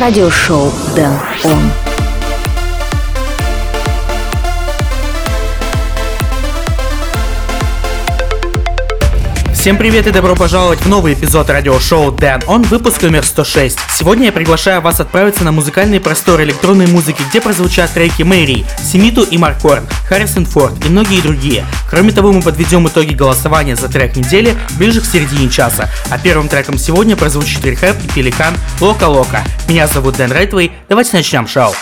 радиошоу Дэн Он. Всем привет и добро пожаловать в новый эпизод радиошоу Dan On, выпуск номер 106. Сегодня я приглашаю вас отправиться на музыкальный простор электронной музыки, где прозвучат треки Мэри, Семиту и Маркорн, Харрисон Форд и многие другие. Кроме того, мы подведем итоги голосования за трек недели ближе к середине часа. А первым треком сегодня прозвучит Рехэп и Пеликан Лока Лока. Меня зовут Дэн Райтвей, давайте начнем шоу.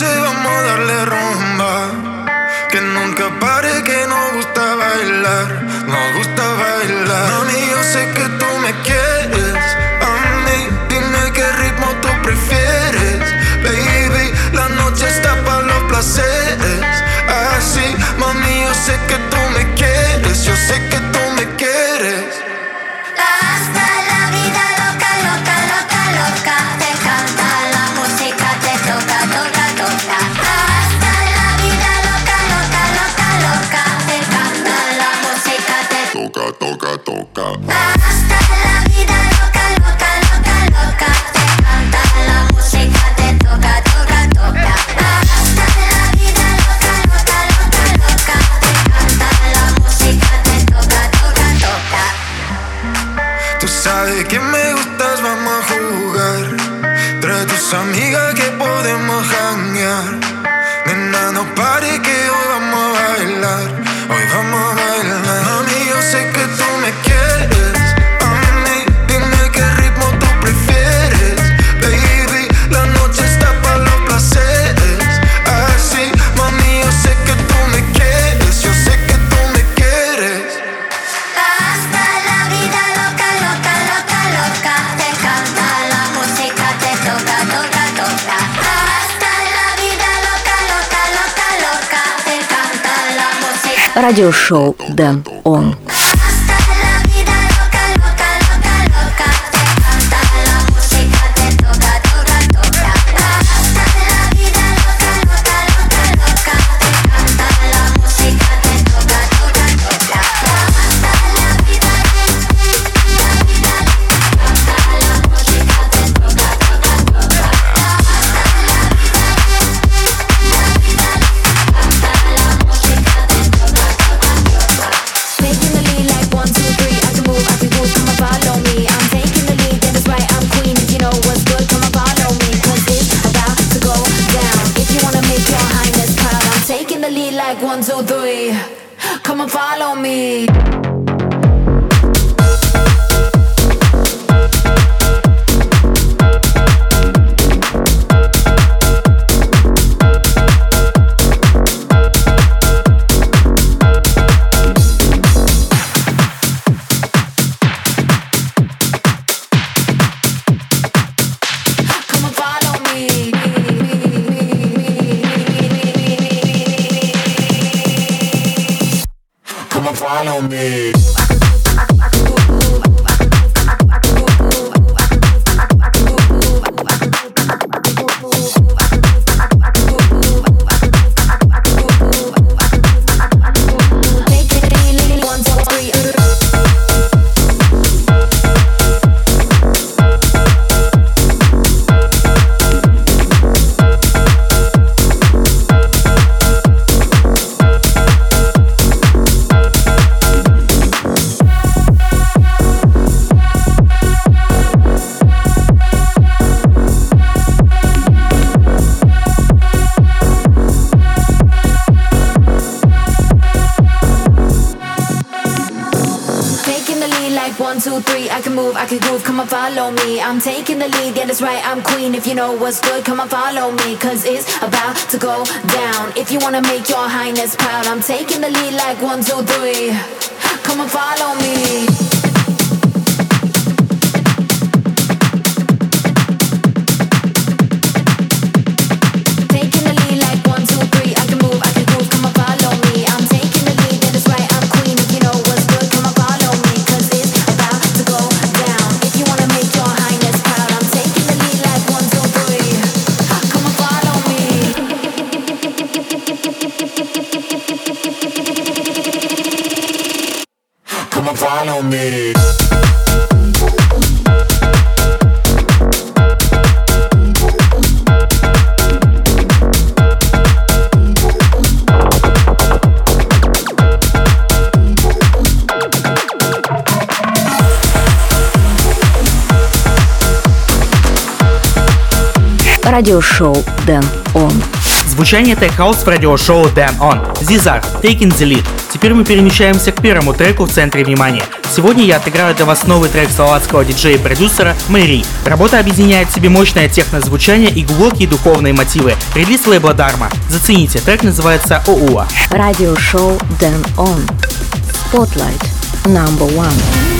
to va a up. Радиошоу Дэн Он. You know what's good, come and follow me. Cause it's about to go down. If you wanna make your highness proud, I'm taking the lead like one, two, three. Come and follow me. Радиошоу Дэн Он. Звучание House в радиошоу Dan On. Zizar, Taking the Lead. Теперь мы перемещаемся к первому треку в центре внимания. Сегодня я отыграю для вас новый трек словацкого диджея и продюсера Мэри. Работа объединяет в себе мощное техно-звучание и глубокие духовные мотивы. Релиз лейбла Дарма. Зацените, трек называется ОУА. Радиошоу Дэн Он. Spotlight. Number one.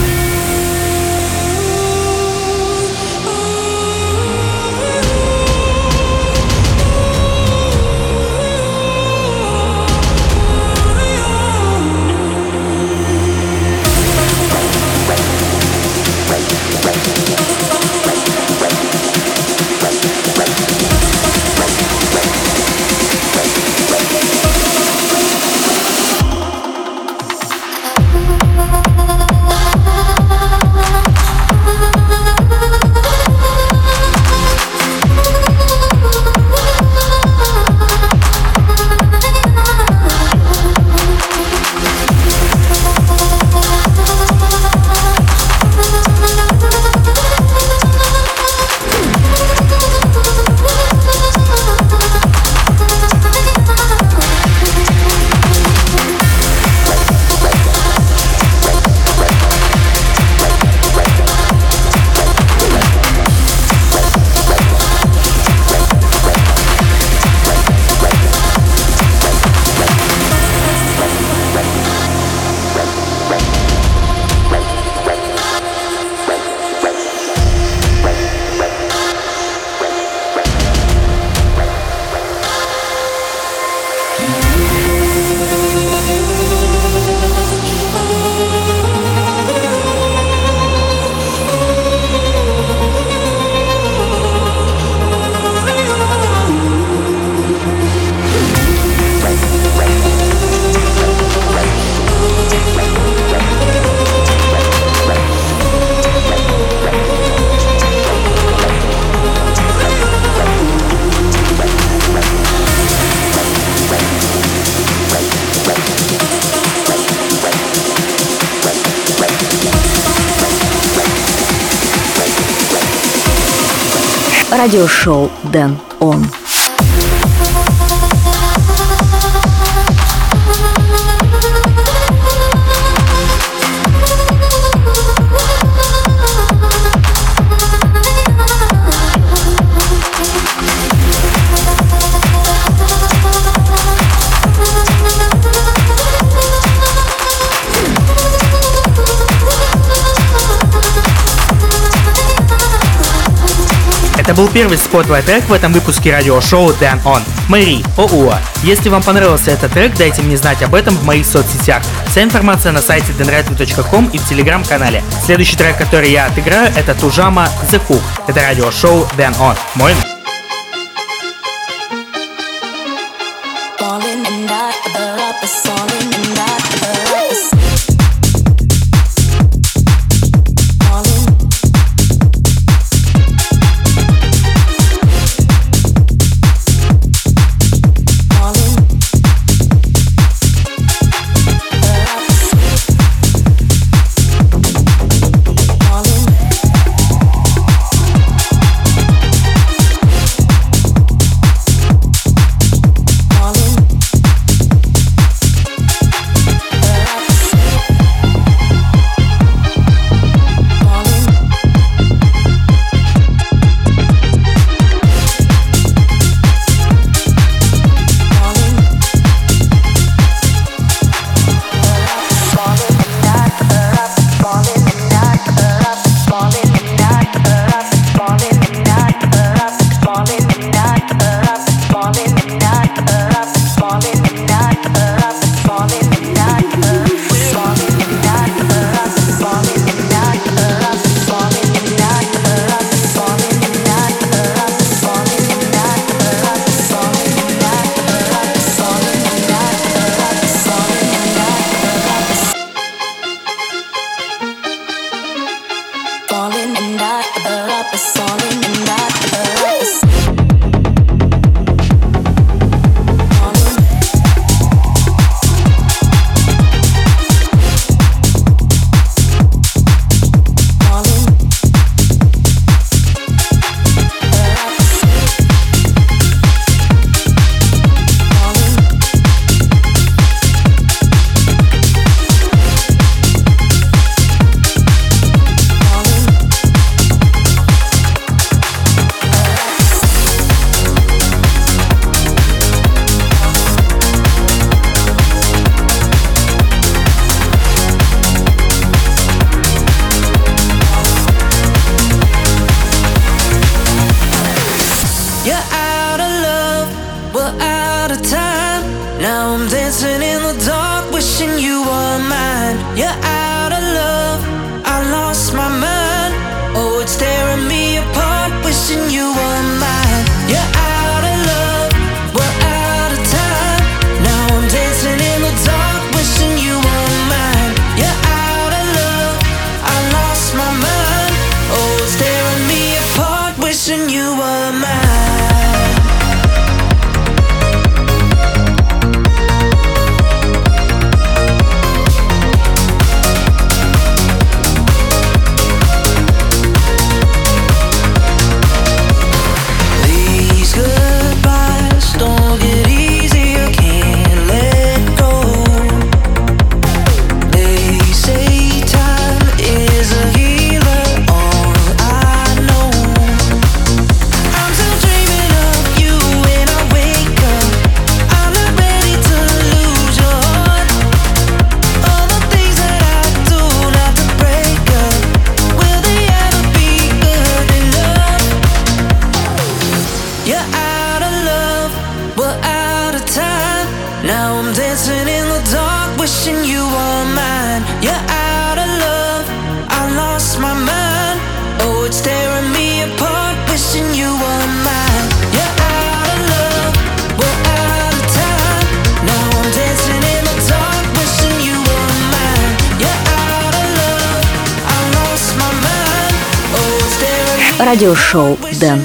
Радиошоу Дэн Он. Это был первый spotlight трек в этом выпуске радиошоу Den On. Мэри, ОУА. Если вам понравился этот трек, дайте мне знать об этом в моих соцсетях. Вся информация на сайте denradio.com и в телеграм-канале. Следующий трек, который я отыграю, это Tujamo The Hook. Это радиошоу Den On. Мой радиошоу Дэн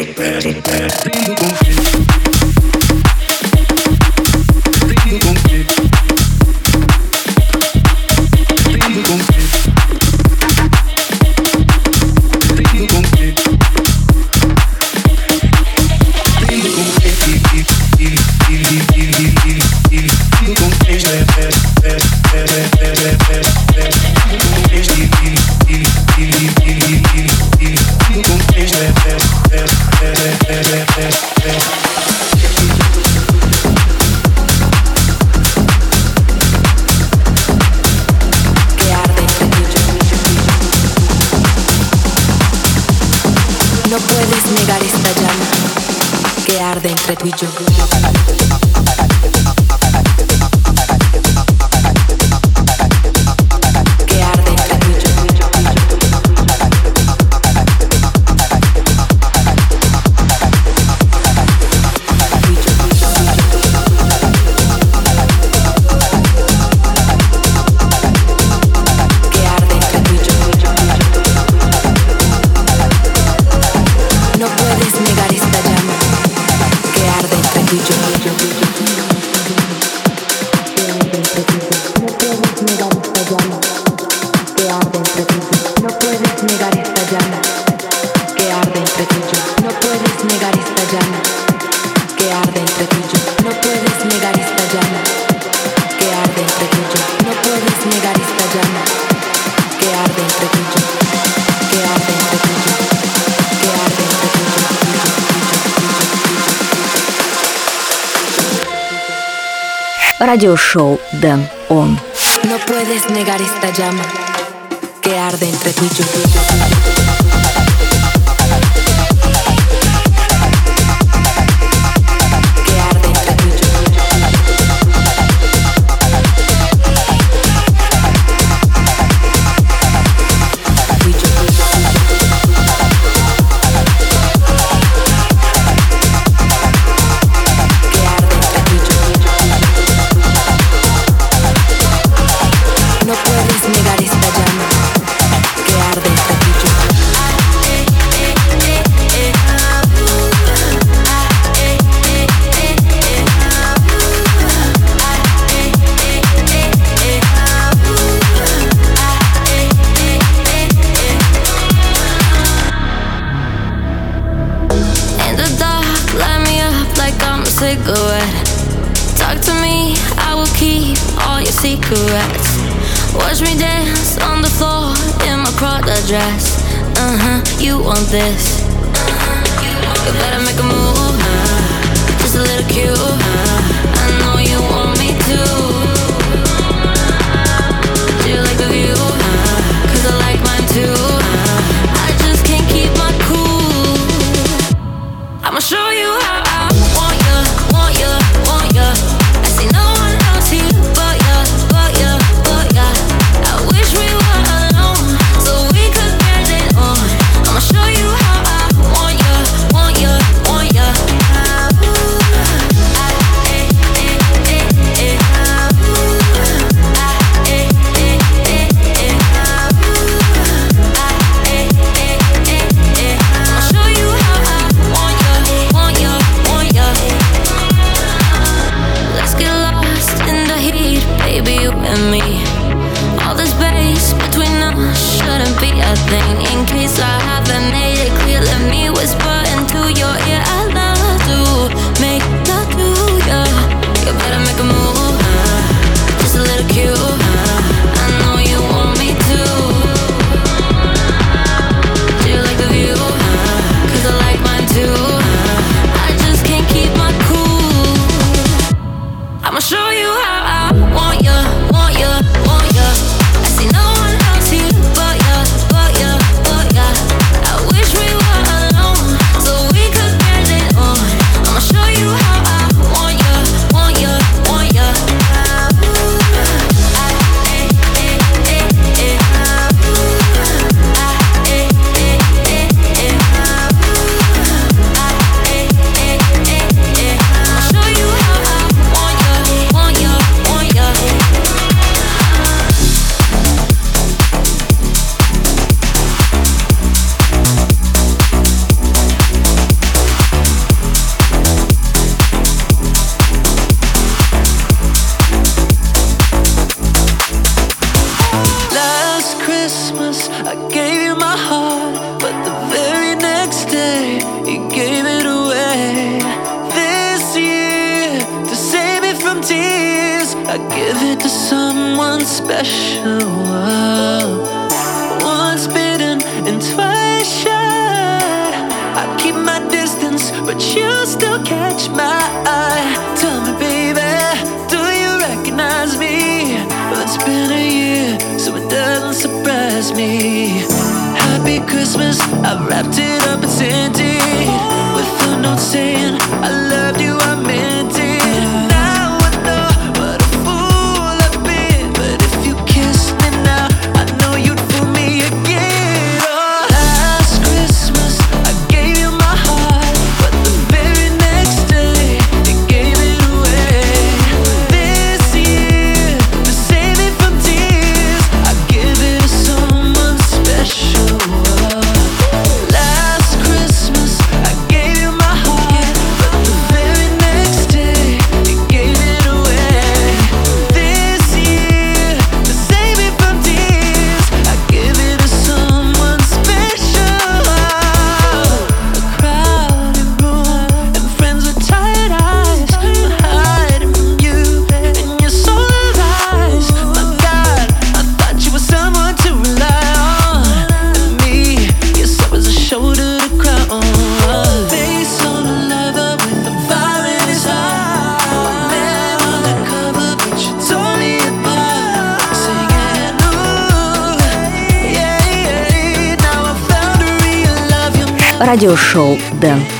it, burn it, burn it. Радиошоу Дэн Он. No puedes negar esta llama que arde entre tú y yo. you want this. You better make a move, huh? Just a little cute, huh? I've wrapped it up. радиошоу «Дэн».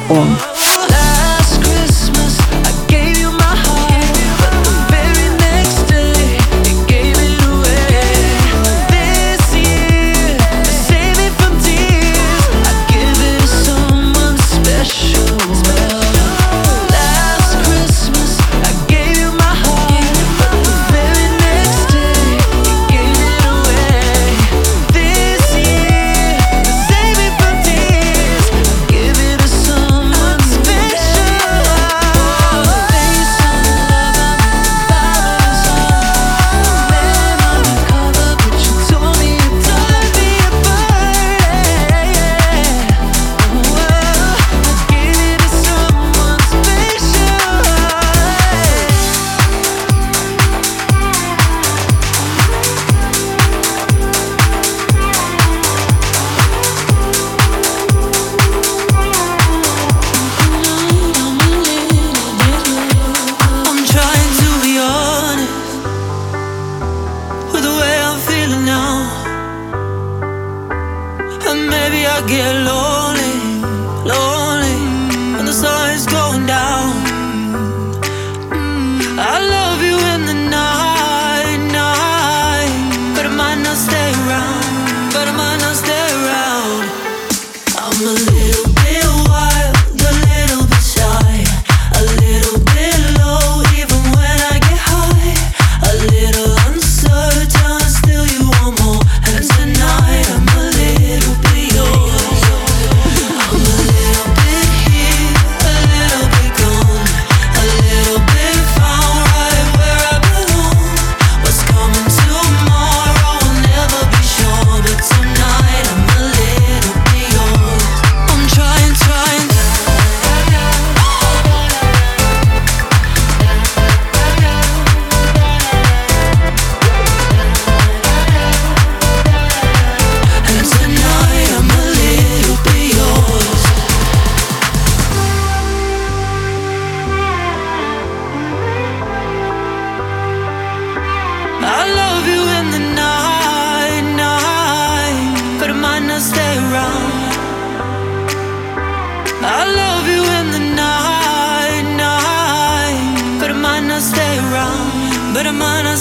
but I'm on a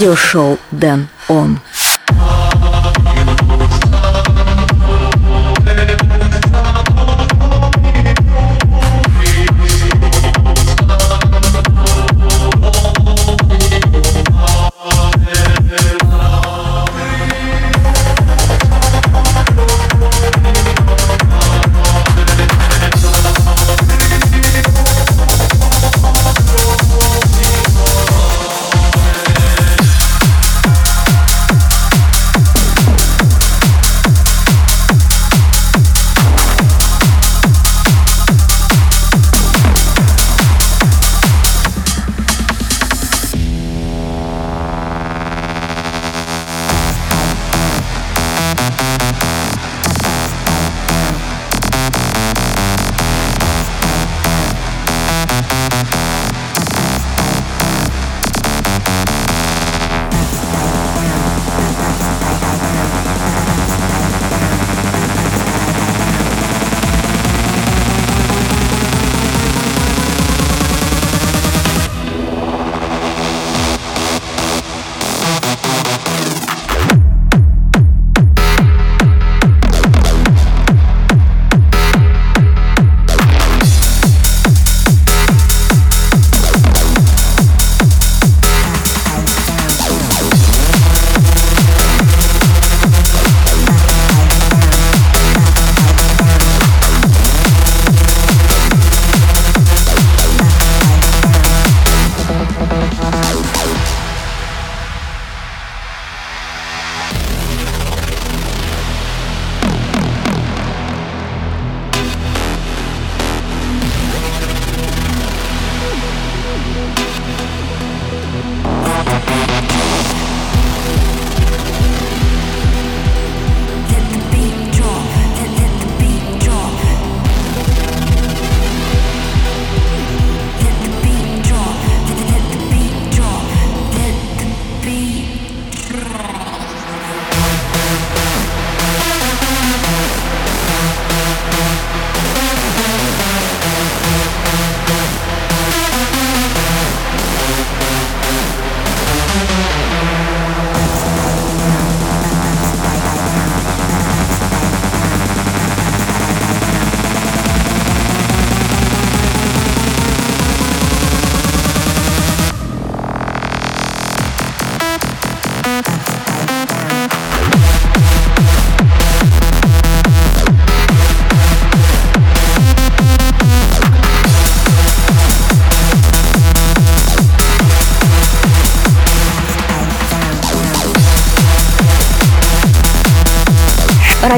Радиошоу Дэн Он.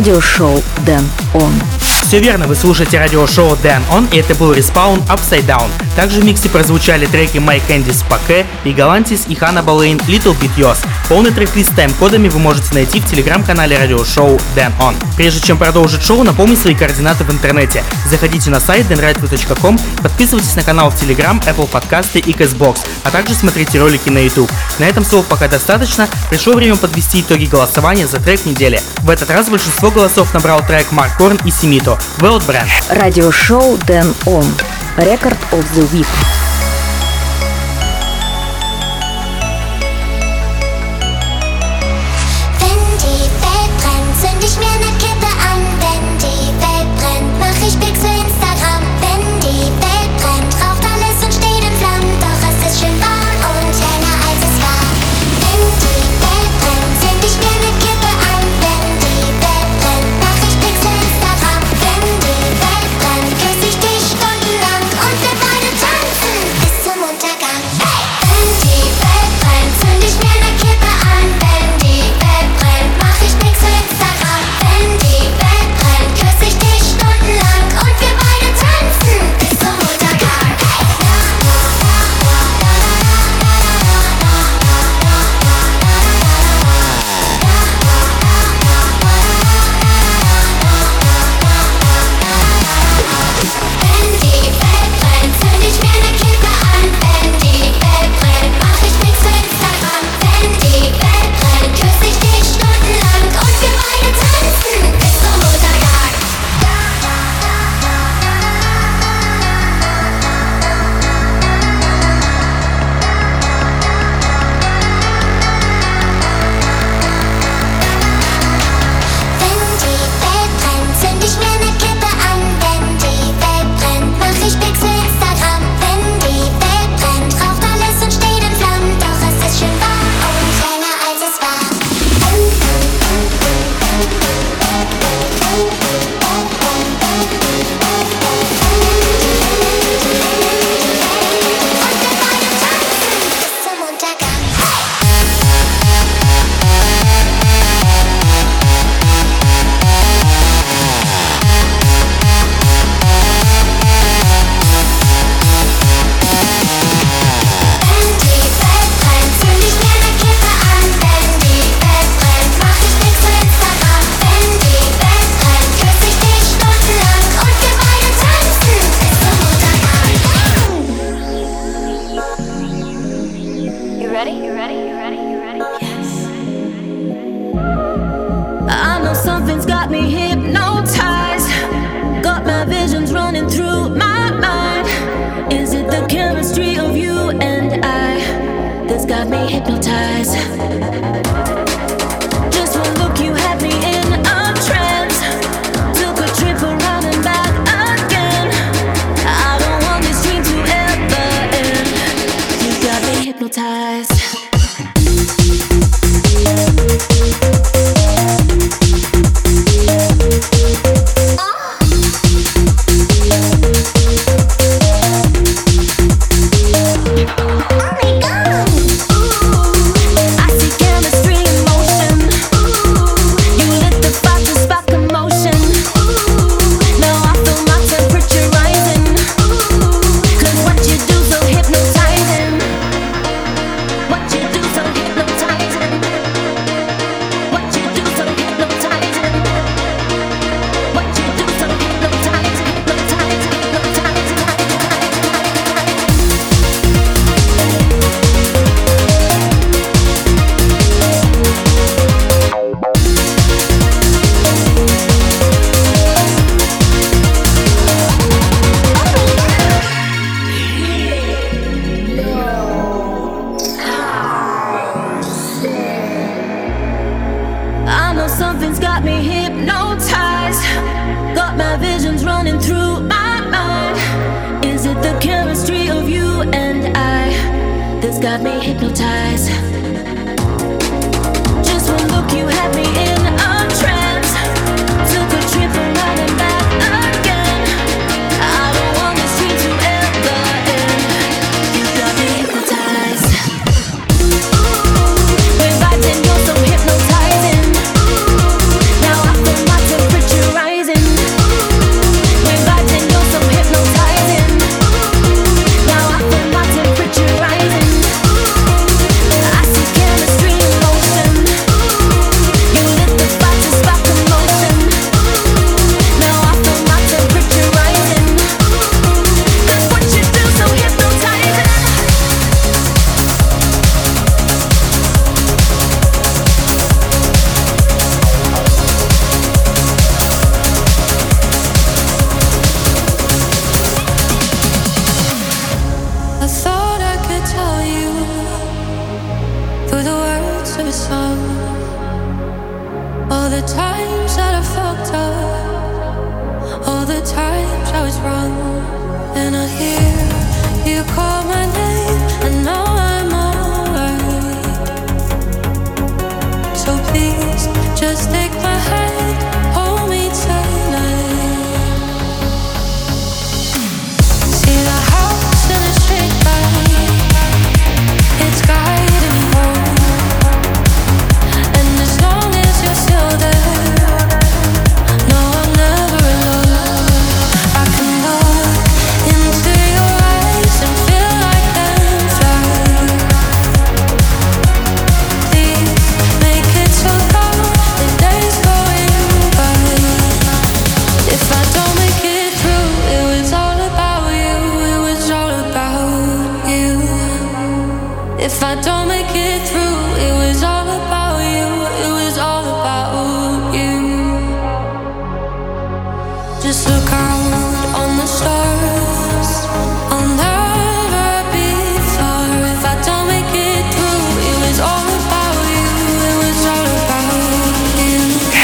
радиошоу Дэн Он. Все верно, вы слушаете радиошоу Дэн Он, и это был Респаун Upside Down. Также в миксе прозвучали треки My Candice Pake и Galantis и Hannah Balain Little Bit Yours. Полный трек-лист с тайм-кодами вы можете найти в телеграм-канале радиошоу Dan On. Прежде чем продолжить шоу, напомню свои координаты в интернете. Заходите на сайт denrightway.com, подписывайтесь на канал в Telegram, Apple подкасты и Castbox, а также смотрите ролики на YouTube. На этом слов пока достаточно, пришло время подвести итоги голосования за трек недели. В этот раз большинство голосов набрал трек Марк Корн и Симито Well Brand». Радиошоу Дэн On. Record of the Week.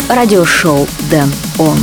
Радиошоу Дэн Он.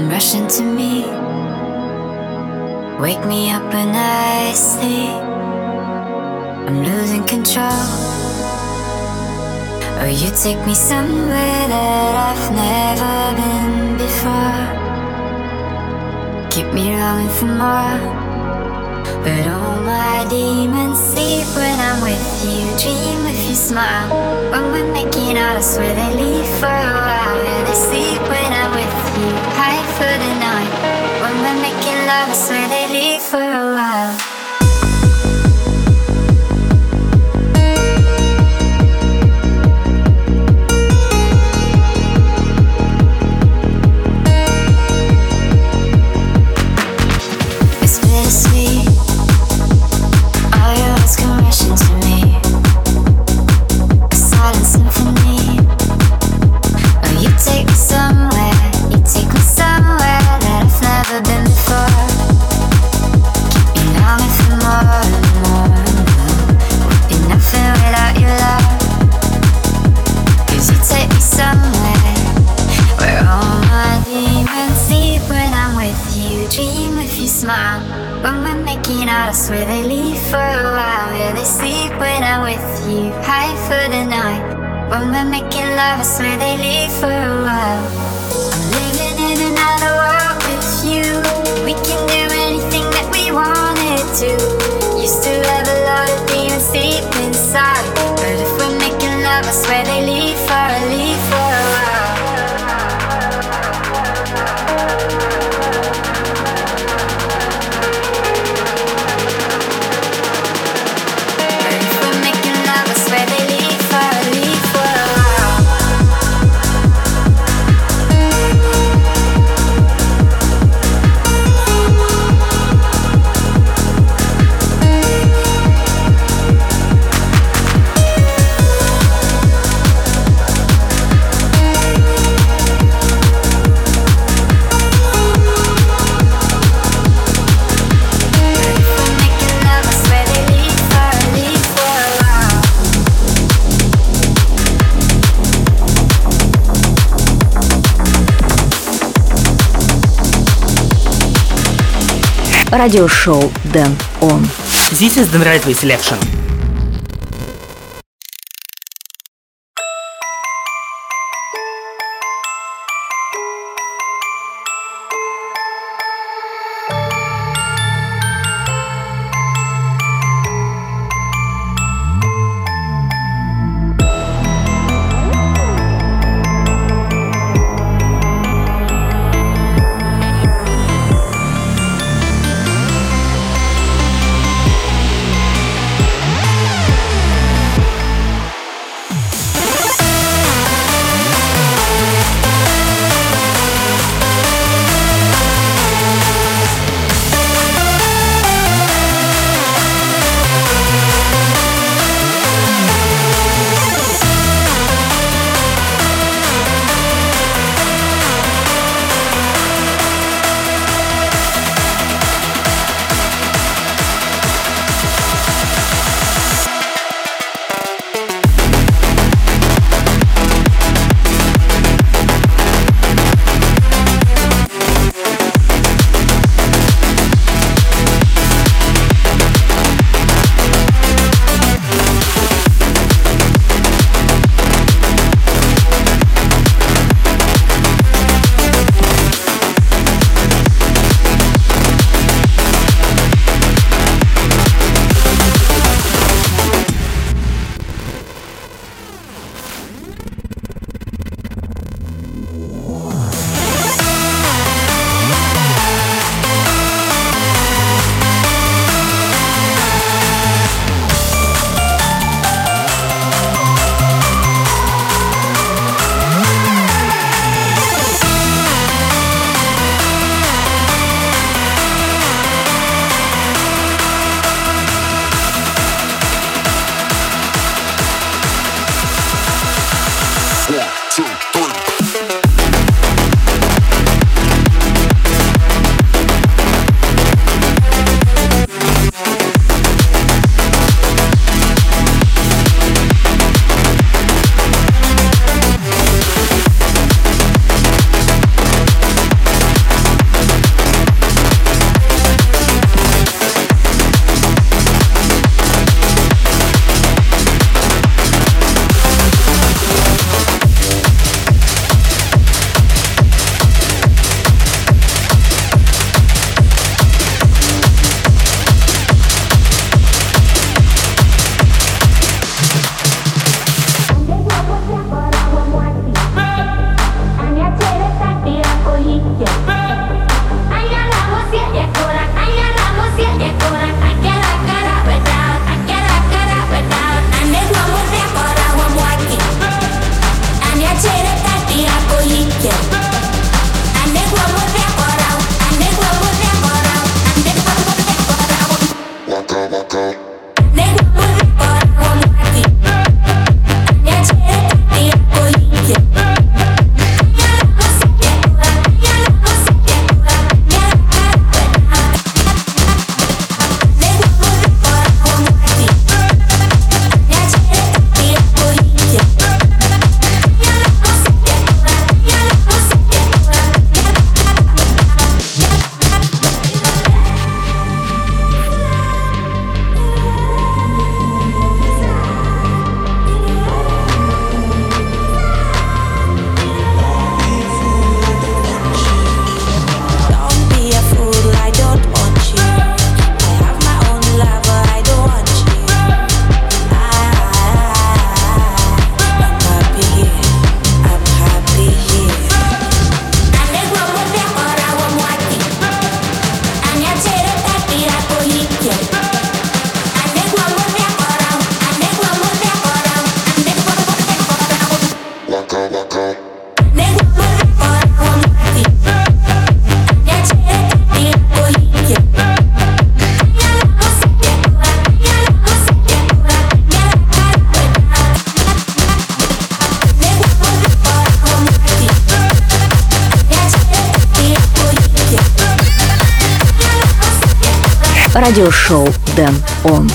Them rushing to me. Wake me up when I sleep. I'm losing control. Or you take me somewhere that I've never been before. Keep me longing for more. But all my demons sleep when I'm with you. Dream if you smile. When we're making out, I swear they leave for a while. They sleep when I'm with you. Hide for the night. When we're making love, I swear they leave for a while. Smile. When we're making out, I swear they leave for a while. Yeah, they sleep when I'm with you. Hide for the night. When we're making love, I swear they leave for a while. I'm living in another world with you. We can do anything that we wanted to. Used to have a lot of demons deep inside. But if we're making love, I swear they leave for a leave for Радиошоу Дэн Он. This is the right way selection. радиошоу Дэн Он.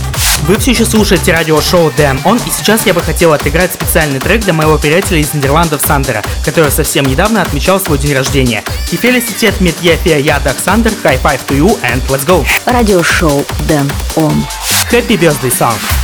Вы все еще слушаете радиошоу Дэн Он, и сейчас я бы хотел отыграть специальный трек для моего приятеля из Нидерландов Сандера, который совсем недавно отмечал свой день рождения. И фелиситет Мит Ефия Ядах Сандер, high five to you and let's go! Радиошоу Дэн Он. Happy birthday song!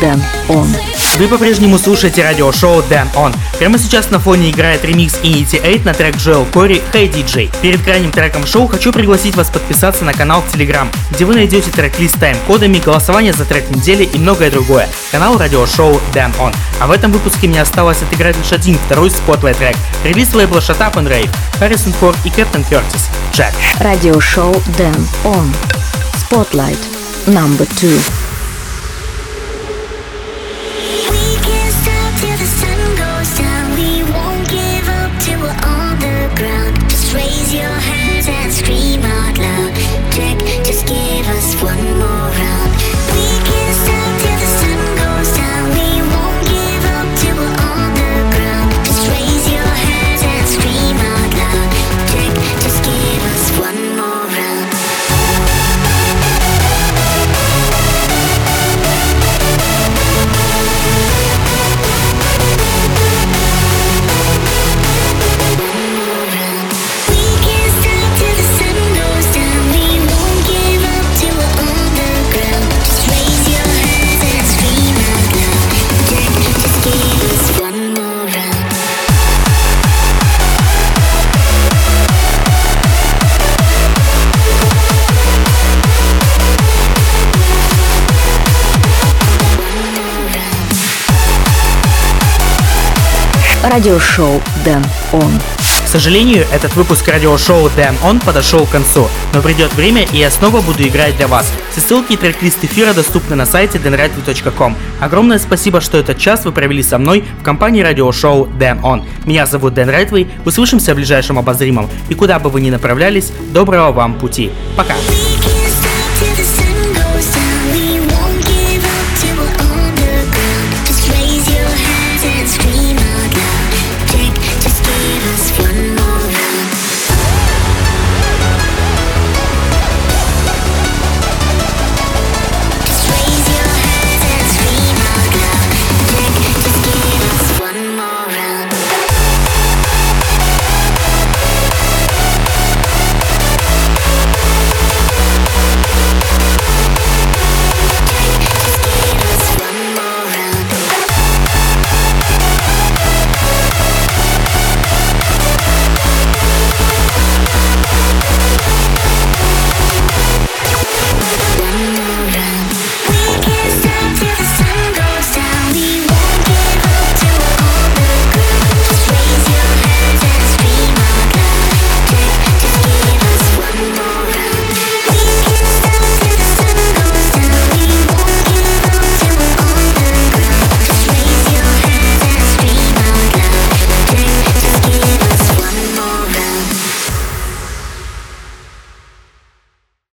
Den On. Вы по-прежнему слушаете радиошоу Den On. Прямо сейчас на фоне играет ремикс Inity 8 на трек Joel Corry Hey DJ. Перед крайним треком шоу хочу пригласить вас подписаться на канал в Telegram, где вы найдете трек-лист с тайм-кодами, голосование за трек недели и многое другое. Канал радиошоу Den On. А в этом выпуске мне осталось отыграть лишь один, второй spotlight трек. Релиз лейбла Shut Up and Rave, Harrison Ford и Captain Curtis. Jack. Радиошоу Den On. Spotlight. Number two. Радиошоу Дэн Он. К сожалению, этот выпуск радиошоу Damn On подошел к концу, но придет время, и я снова буду играть для вас. Все ссылки и трек-лист эфира доступны на сайте denrightway.com. Огромное спасибо, что этот час вы провели со мной в компании радиошоу Damn On. Меня зовут Дэн Райтвей, услышимся в ближайшем обозримом, и куда бы вы ни направлялись, доброго вам пути. Пока!